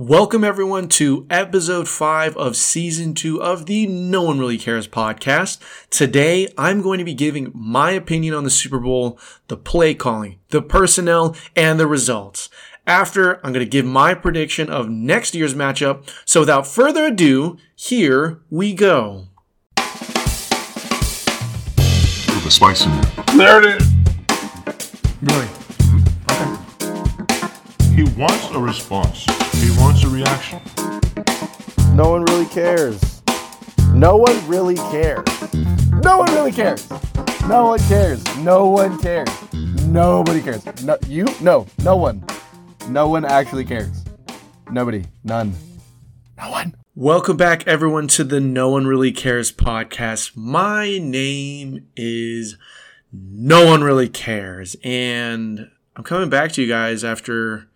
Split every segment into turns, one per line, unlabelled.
Welcome, everyone, to episode five of season two of the No One Really Cares podcast. Today, I'm going to be giving my opinion on the Super Bowl, the play calling, the personnel, and the results. After, I'm going to give my prediction of next year's matchup. So, without further ado, here we go.
The spice in it.
There it is.
Really?
He wants a response. He wants a reaction.
No one really cares. No one really cares. No one really cares. No one cares. No one cares. Nobody cares. No, you? No. No one. No one actually cares. Nobody. None. No one.
Welcome back, everyone, to the No One Really Cares podcast. My name is No One Really Cares, and I'm coming back to you guys after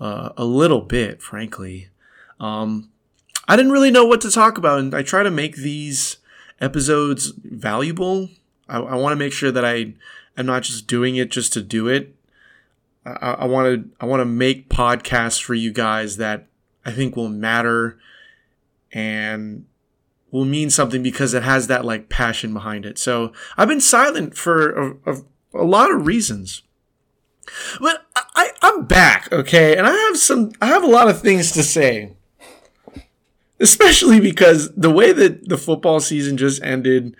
uh, a little bit, frankly. Um, I didn't really know what to talk about, and I try to make these episodes valuable. I, I want to make sure that I am not just doing it just to do it. I want to I want to make podcasts for you guys that I think will matter and will mean something because it has that like passion behind it. So I've been silent for a, a, a lot of reasons. But I, I'm back, okay, and I have some I have a lot of things to say. Especially because the way that the football season just ended,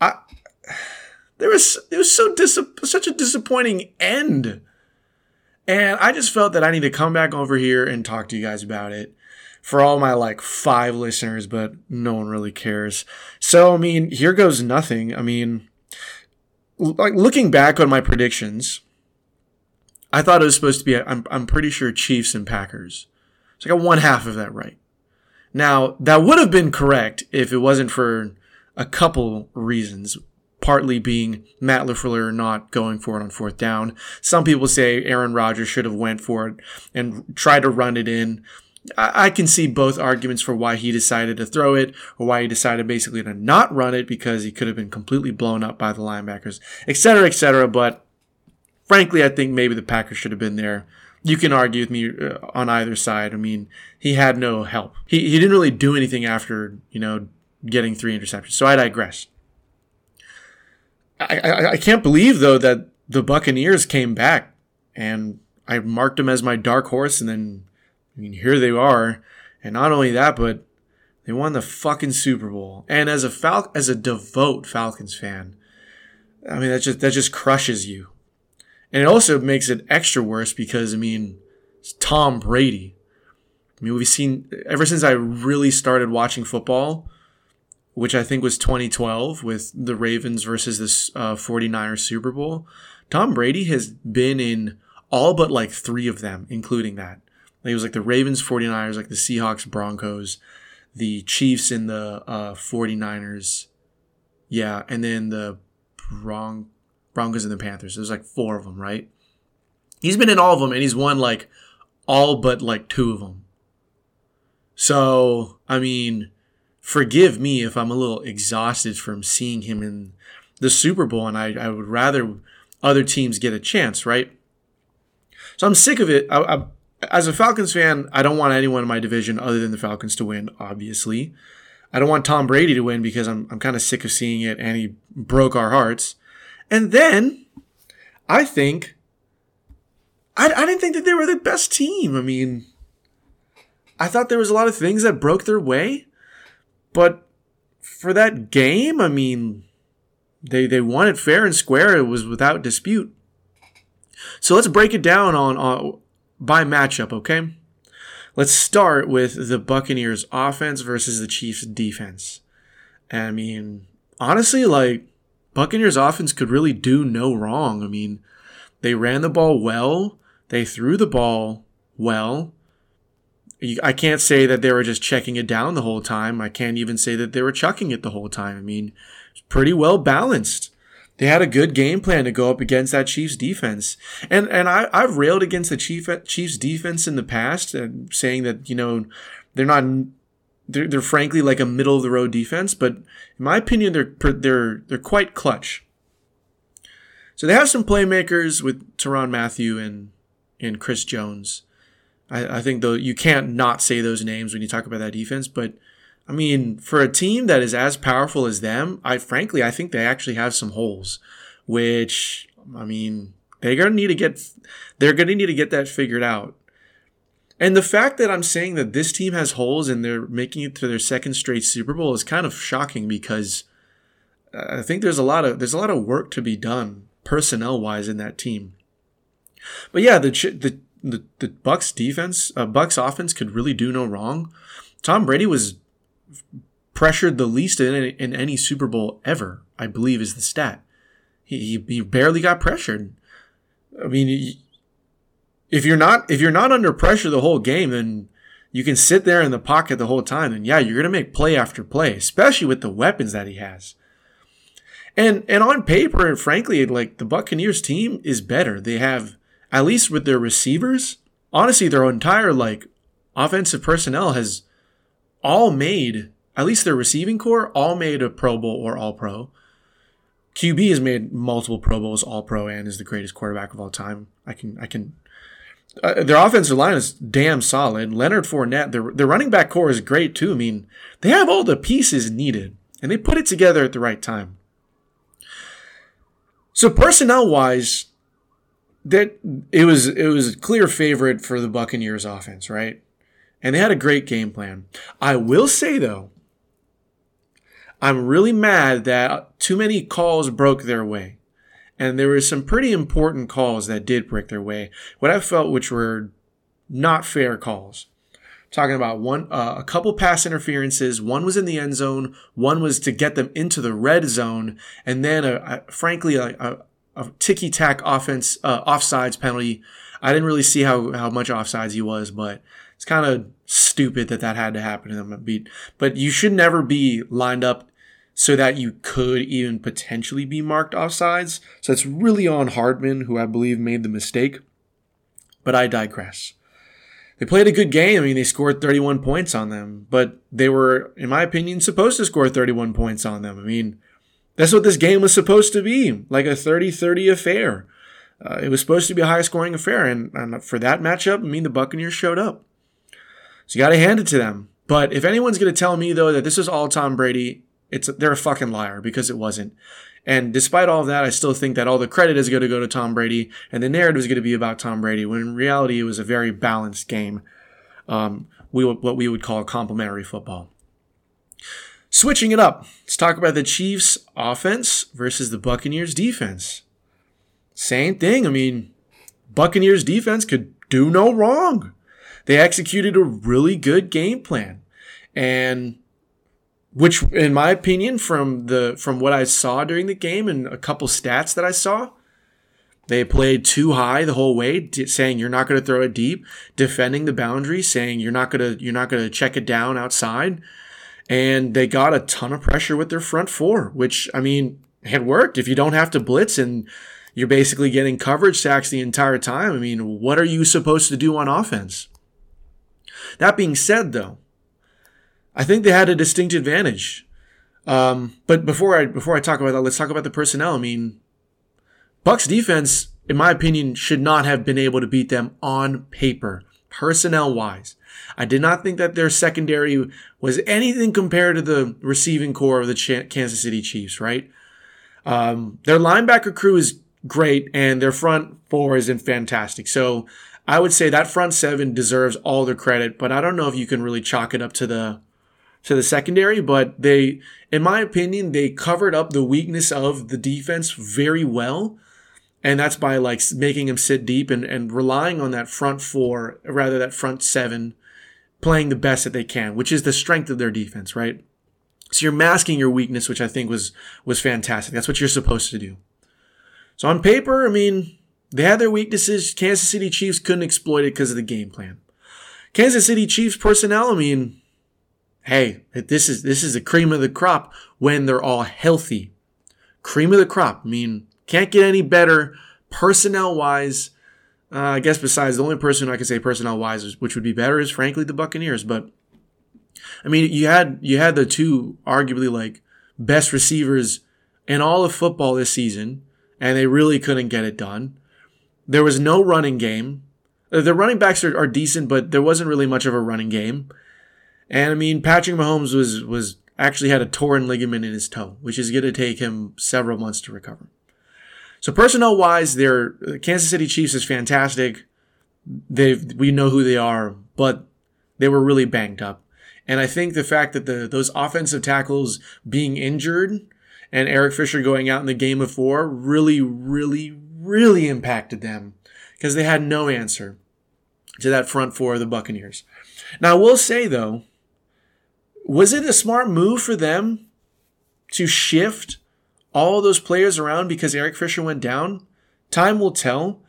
I there was it was so dis- such a disappointing end. And I just felt that I need to come back over here and talk to you guys about it for all my like five listeners, but no one really cares. So, I mean, here goes nothing. I mean, like looking back on my predictions, I thought it was supposed to be, I'm, I'm pretty sure Chiefs and Packers. So I got one half of that right. Now, that would have been correct if it wasn't for a couple reasons. Partly being Matt LaFleur not going for it on fourth down. Some people say Aaron Rodgers should have went for it and tried to run it in. I, I can see both arguments for why he decided to throw it or why he decided basically to not run it because he could have been completely blown up by the linebackers, et cetera, et cetera. But frankly, I think maybe the Packers should have been there. You can argue with me uh, on either side. I mean, he had no help. He, he didn't really do anything after, you know, getting three interceptions. So I digress. I, I, I can't believe, though, that the Buccaneers came back and I marked them as my dark horse. And then, I mean, here they are. And not only that, but they won the fucking Super Bowl. And as a Fal- as a devout Falcons fan, I mean, that just, that just crushes you. And it also makes it extra worse because, I mean, Tom Brady. I mean, we've seen ever since I really started watching football, which I think was 2012 with the Ravens versus this uh, 49ers Super Bowl. Tom Brady has been in all but like three of them, including that. It was like the Ravens, 49ers, like the Seahawks, Broncos, the Chiefs, and the uh, 49ers. Yeah, and then the Bron- Broncos and the Panthers. There's like four of them, right? He's been in all of them, and he's won like all but like two of them. So, I mean, forgive me if I'm a little exhausted from seeing him in the Super Bowl, and I, I would rather other teams get a chance, right? So I'm sick of it. I, I, as a Falcons fan, I don't want anyone in my division other than the Falcons to win, obviously. I don't want Tom Brady to win because I'm, I'm kind of sick of seeing it, and he broke our hearts. And then I think I, I didn't think that they were the best team. I mean, I thought there was a lot of things that broke their way, but for that game, I mean, they they won it fair and square. It was without dispute. So let's break it down on, on by matchup, okay? Let's start with the Buccaneers offense versus the Chiefs defense. I mean, honestly, like Buccaneers offense could really do no wrong. I mean, they ran the ball well, they threw the ball well. I can't say that they were just checking it down the whole time. I can't even say that they were chucking it the whole time. I mean, it's pretty well balanced. They had a good game plan to go up against that Chiefs defense. And and I, I've railed against the Chief, Chiefs defense in the past, and saying that, you know, they're not they're, they're frankly like a middle of the road defense, but in my opinion, they're they're they're quite clutch. So they have some playmakers with Tyrann Mathieu and and Chris Jones. I, I think though you can't not say those names when you talk about that defense. But I mean, for a team that is as powerful as them, I frankly I think they actually have some holes, which I mean they're gonna need to get they're gonna need to get that figured out. And the fact that I'm saying that this team has holes and they're making it to their second straight Super Bowl is kind of shocking because I think there's a lot of there's a lot of work to be done personnel wise in that team. But yeah, the the the, the Bucs defense, uh, Bucs offense could really do no wrong. Tom Brady was pressured the least in any, in any Super Bowl ever, I believe, is the stat. He, he, he barely got pressured. I mean, if you're not if you're not under pressure the whole game, then you can sit there in the pocket the whole time, and yeah, you're gonna make play after play, especially with the weapons that he has. And and on paper, and frankly, like the Buccaneers team is better. They have at least with their receivers, honestly, their entire like offensive personnel has all made at least their receiving core all made a Pro Bowl or All Pro. QB has made multiple Pro Bowls, All Pro, and is the greatest quarterback of all time. I can I can uh, their offensive line is damn solid. Leonard Fournette, their, their running back core is great too. I mean, they have all the pieces needed, and they put it together at the right time. So personnel wise, that it was it was a clear favorite for the Buccaneers offense, right? And they had a great game plan. I will say though, I'm really mad that too many calls broke their way and there were some pretty important calls that did break their way. What I felt which were not fair calls. Talking about one, uh, a couple pass interferences. One was in the end zone. One was to get them into the red zone, and then a, a frankly a, a, a ticky tack offense uh, offsides penalty. I didn't really see how how much offsides he was, but it's kind of stupid that that had to happen to them. But you should never be lined up so that you could even potentially be marked offsides. So it's really on Hardman, who I believe made the mistake. But I digress. They played a good game. I mean, they scored 31 points on them, but they were, in my opinion, supposed to score 31 points on them. I mean, that's what this game was supposed to be like a 30 30 affair. Uh, it was supposed to be a high scoring affair. And, and for that matchup, I mean, the Buccaneers showed up. So you got to hand it to them. But if anyone's going to tell me, though, that this is all Tom Brady, it's they're a fucking liar because it wasn't. And despite all of that, I still think that all the credit is going to go to Tom Brady, and the narrative is going to be about Tom Brady. When in reality, it was a very balanced game. Um, we what we would call complementary football. Switching it up, let's talk about the Chiefs' offense versus the Buccaneers' defense. Same thing. I mean, Buccaneers' defense could do no wrong. They executed a really good game plan, and which in my opinion from the from what I saw during the game and a couple stats that I saw they played too high the whole way saying you're not going to throw it deep defending the boundary saying you're not going to you're not going to check it down outside. And they got a ton of pressure with their front four which I mean had worked. If you don't have to blitz and you're basically getting coverage sacks the entire time I mean what are you supposed to do on offense? That being said though I think they had a distinct advantage. Um, but before I before I talk about that, let's talk about the personnel. I mean, Bucs defense, in my opinion, should not have been able to beat them on paper, personnel wise. I did not think that their secondary was anything compared to the receiving core of the Ch- Kansas City Chiefs. Right? Um, their linebacker crew is great, and their front four is in fantastic. So I would say that front seven deserves all the credit, but I don't know if you can really chalk it up to the to the secondary, but they, in my opinion, they covered up the weakness of the defense very well. And that's by like making them sit deep and, and relying on that front four, rather that front seven, playing the best that they can, which is the strength of their defense, right? So you're masking your weakness, which I think was was fantastic. That's what you're supposed to do. So on paper, I mean, they had their weaknesses. Kansas City Chiefs couldn't exploit it because of the game plan. Kansas City Chiefs personnel, I mean, hey, this is this is the cream of the crop when they're all healthy. Cream of the crop. I mean, can't get any better personnel wise. Uh, I guess besides the only person I can say personnel wise, which would be better, is frankly the Buccaneers. But I mean, you had you had the two arguably like best receivers in all of football this season, and they really couldn't get it done. There was no running game. Uh, The running backs are, are decent, but there wasn't really much of a running game. And I mean, Patrick Mahomes was was actually had a torn ligament in his toe, which is going to take him several months to recover. So personnel wise, their Kansas City Chiefs is fantastic. They we know who they are, but they were really banged up. And I think the fact that the those offensive tackles being injured and Eric Fisher going out in the game of four really, really, really impacted them because they had no answer to that front four of the Buccaneers. Now, I will say though, was it a smart move for them to shift all those players around because Eric Fisher went down? Time will tell.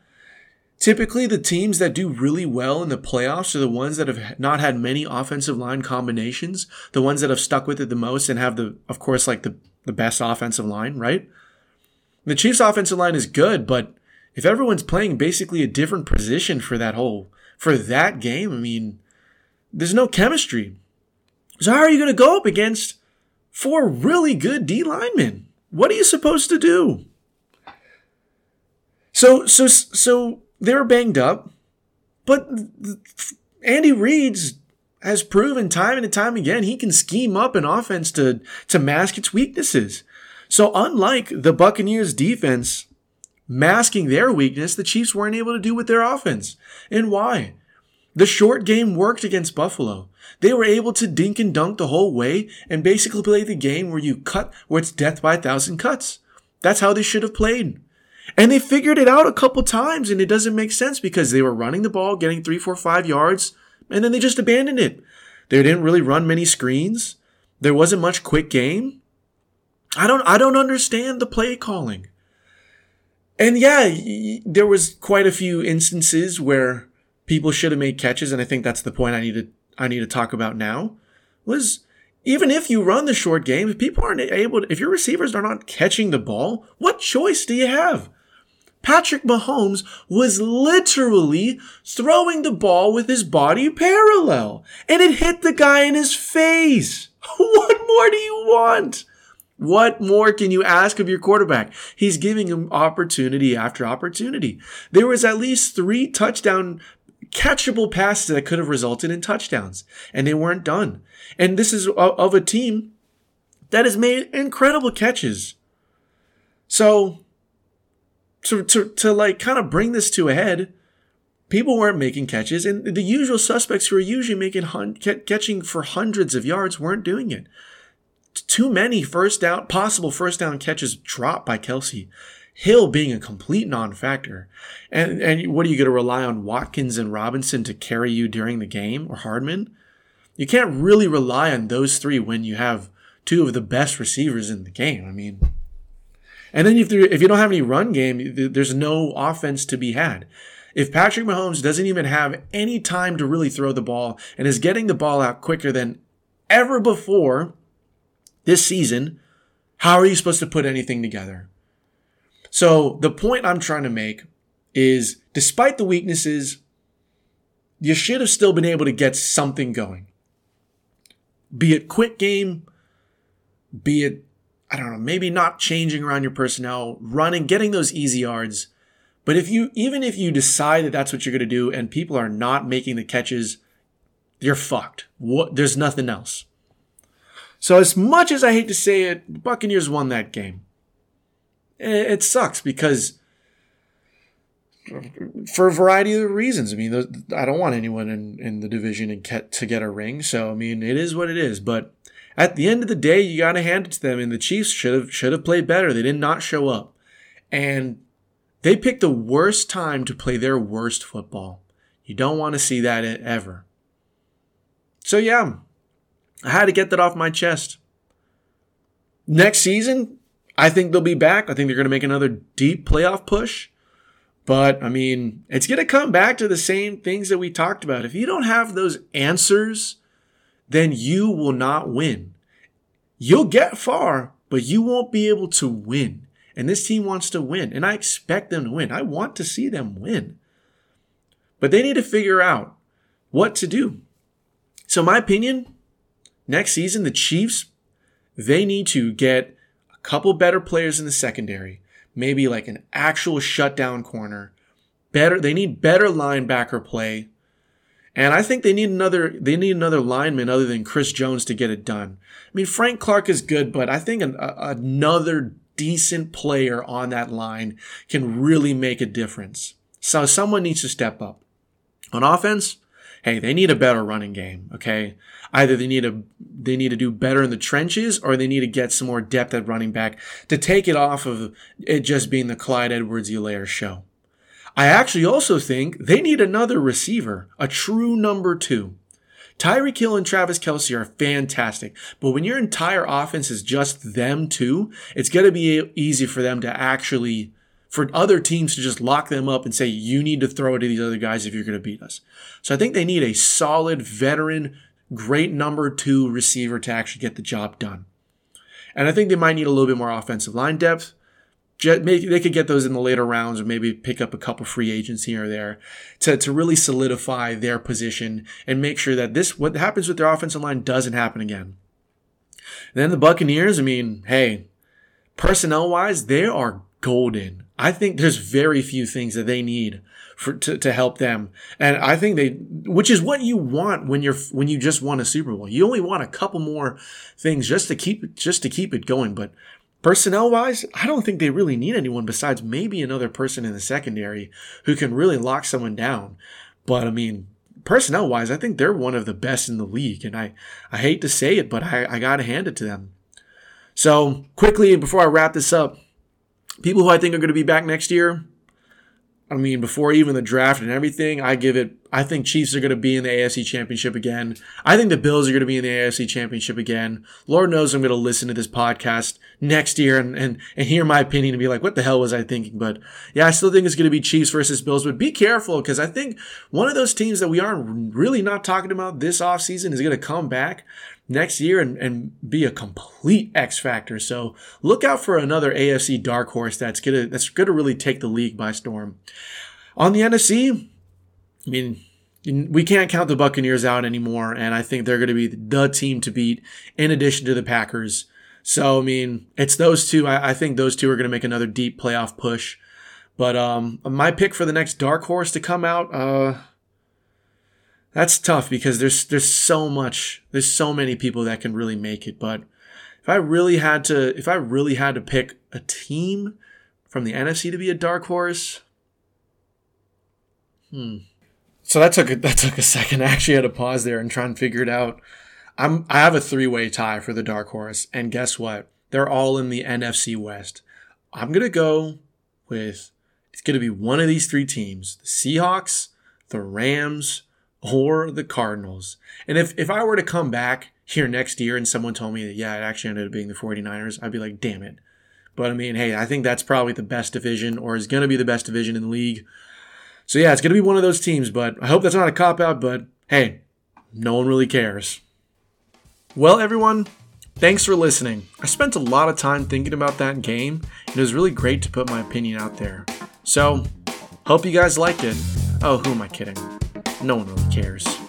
Typically, the teams that do really well in the playoffs are the ones that have not had many offensive line combinations, the ones that have stuck with it the most and have the, of course, like the, the best offensive line, right? The Chiefs' offensive line is good, but if everyone's playing basically a different position for that whole, for that game, I mean, there's no chemistry. So how are you going to go up against four really good D linemen? What are you supposed to do? So so so they're banged up, but Andy Reid's has proven time and time again he can scheme up an offense to to mask its weaknesses. So unlike the Buccaneers defense masking their weakness, the Chiefs weren't able to do with their offense. And why? The short game worked against Buffalo. They were able to dink and dunk the whole way and basically play the game where you cut, where it's death by a thousand cuts. That's how they should have played. And they figured it out a couple times and it doesn't make sense because they were running the ball, getting three, four, five yards, and then they just abandoned it. They didn't really run many screens. There wasn't much quick game. I don't, I don't understand the play calling. And yeah, there was quite a few instances where people should have made catches, and I think that's the point I need to I need to talk about now. Was even if you run the short game, if people aren't able, to, if your receivers are not catching the ball, what choice do you have? Patrick Mahomes was literally throwing the ball with his body parallel, and it hit the guy in his face. What more do you want? What more can you ask of your quarterback? He's giving him opportunity after opportunity. There was at least three touchdown catchable passes that could have resulted in touchdowns, and they weren't done. And this is of a team that has made incredible catches. So, to, to, to like kind of bring this to a head, people weren't making catches, and the usual suspects who are usually making hun- catching for hundreds of yards weren't doing it. Too many first down, possible first down catches dropped by Kelce. Hill being a complete non-factor. And and what are you going to rely on Watkins and Robinson to carry you during the game or Hardman? You can't really rely on those three when you have two of the best receivers in the game. I mean, and then if if you don't have any run game, there's no offense to be had. If Patrick Mahomes doesn't even have any time to really throw the ball and is getting the ball out quicker than ever before this season, how are you supposed to put anything together? So the point I'm trying to make is despite the weaknesses, you should have still been able to get something going. Be it quick game, be it, I don't know, maybe not changing around your personnel, running, getting those easy yards. But if you, even if you decide that that's what you're going to do and people are not making the catches, you're fucked. What, there's nothing else. So as much as I hate to say it, Buccaneers won that game it sucks because for a variety of reasons. I mean, I don't want anyone in, in the division to get a ring. So, I mean, it is what it is. But at the end of the day, you got to hand it to them. And the Chiefs should have, should have played better. They did not show up. And they picked the worst time to play their worst football. You don't want to see that ever. So, yeah, I had to get that off my chest. Next season, I think they'll be back. I think they're going to make another deep playoff push. But I mean, it's going to come back to the same things that we talked about. If you don't have those answers, then you will not win. You'll get far, but you won't be able to win. And this team wants to win, and I expect them to win. I want to see them win. But they need to figure out what to do. So, my opinion, next season, the Chiefs, they need to get couple better players in the secondary, maybe like an actual shutdown corner, better. They need better linebacker play, and I think they need another. They need another lineman other than Chris Jones to get it done. I mean, Frank Clark is good, but I think an, a, another decent player on that line can really make a difference. So someone needs to step up. On offense, hey, they need a better running game. Okay, either they need a they need to do better in the trenches, or they need to get some more depth at running back to take it off of it just being the Clyde Edwards-Helaire show. I actually also think they need another receiver, a true number two. Tyreek Hill and Travis Kelce are fantastic, but when your entire offense is just them two, it's going to be easy for them to actually, for other teams to just lock them up and say, you need to throw it to these other guys if you're going to beat us. So I think they need a solid veteran, great number two receiver to actually get the job done. And I think they might need a little bit more offensive line depth they could get those in the later rounds or maybe pick up a couple free agents here or there to, to really solidify their position and make sure that this what happens with their offensive line doesn't happen again. And then the Buccaneers, I mean, hey, personnel wise, they are golden. I think there's very few things that they need for to, to help them. And I think they which is what you want when you're when you just won a Super Bowl. You only want a couple more things just to keep just to keep it going. But Personnel wise, I don't think they really need anyone besides maybe another person in the secondary who can really lock someone down. But I mean, personnel wise, I think they're one of the best in the league. And I, I hate to say it, but I, I got to hand it to them. So, quickly, before I wrap this up, people who I think are going to be back next year, I mean, before even the draft and everything, I give it. I think Chiefs are going to be in the AFC Championship again. I think the Bills are going to be in the AFC Championship again. Lord knows I'm going to listen to this podcast next year and, and, and hear my opinion and be like, what the hell was I thinking? But yeah, I still think it's going to be Chiefs versus Bills. But be careful because I think one of those teams that we aren't really not talking about this offseason is going to come back next year and, and be a complete X factor. So look out for another AFC dark horse that's gonna that's gonna really take the league by storm. On the NFC, I mean, we can't count the Buccaneers out anymore, and I think they're going to be the team to beat in addition to the Packers. So, I mean, it's those two. I, I think those two are going to make another deep playoff push. But um, my pick for the next dark horse to come out, uh, that's tough because there's there's so much, there's so many people that can really make it. But if I really had to, if I really had to pick a team from the NFC to be a dark horse, hmm. So that took a, that took a second. I actually had to pause there and try and figure it out. I'm I have a three way tie for the dark horse, and guess what? They're all in the NFC West. I'm gonna go with it's gonna be one of these three teams: the Seahawks, the Rams, or the Cardinals. And if if I were to come back here next year and someone told me that yeah, it actually ended up being the 49ers, I'd be like, damn it. But I mean, hey, I think that's probably the best division or is going to be the best division in the league. So yeah, it's going to be one of those teams, but I hope that's not a cop out, but hey, no one really cares. Well, everyone, thanks for listening. I spent a lot of time thinking about that game, and it was really great to put my opinion out there. So, hope you guys liked it. Oh, who am I kidding? No one really cares.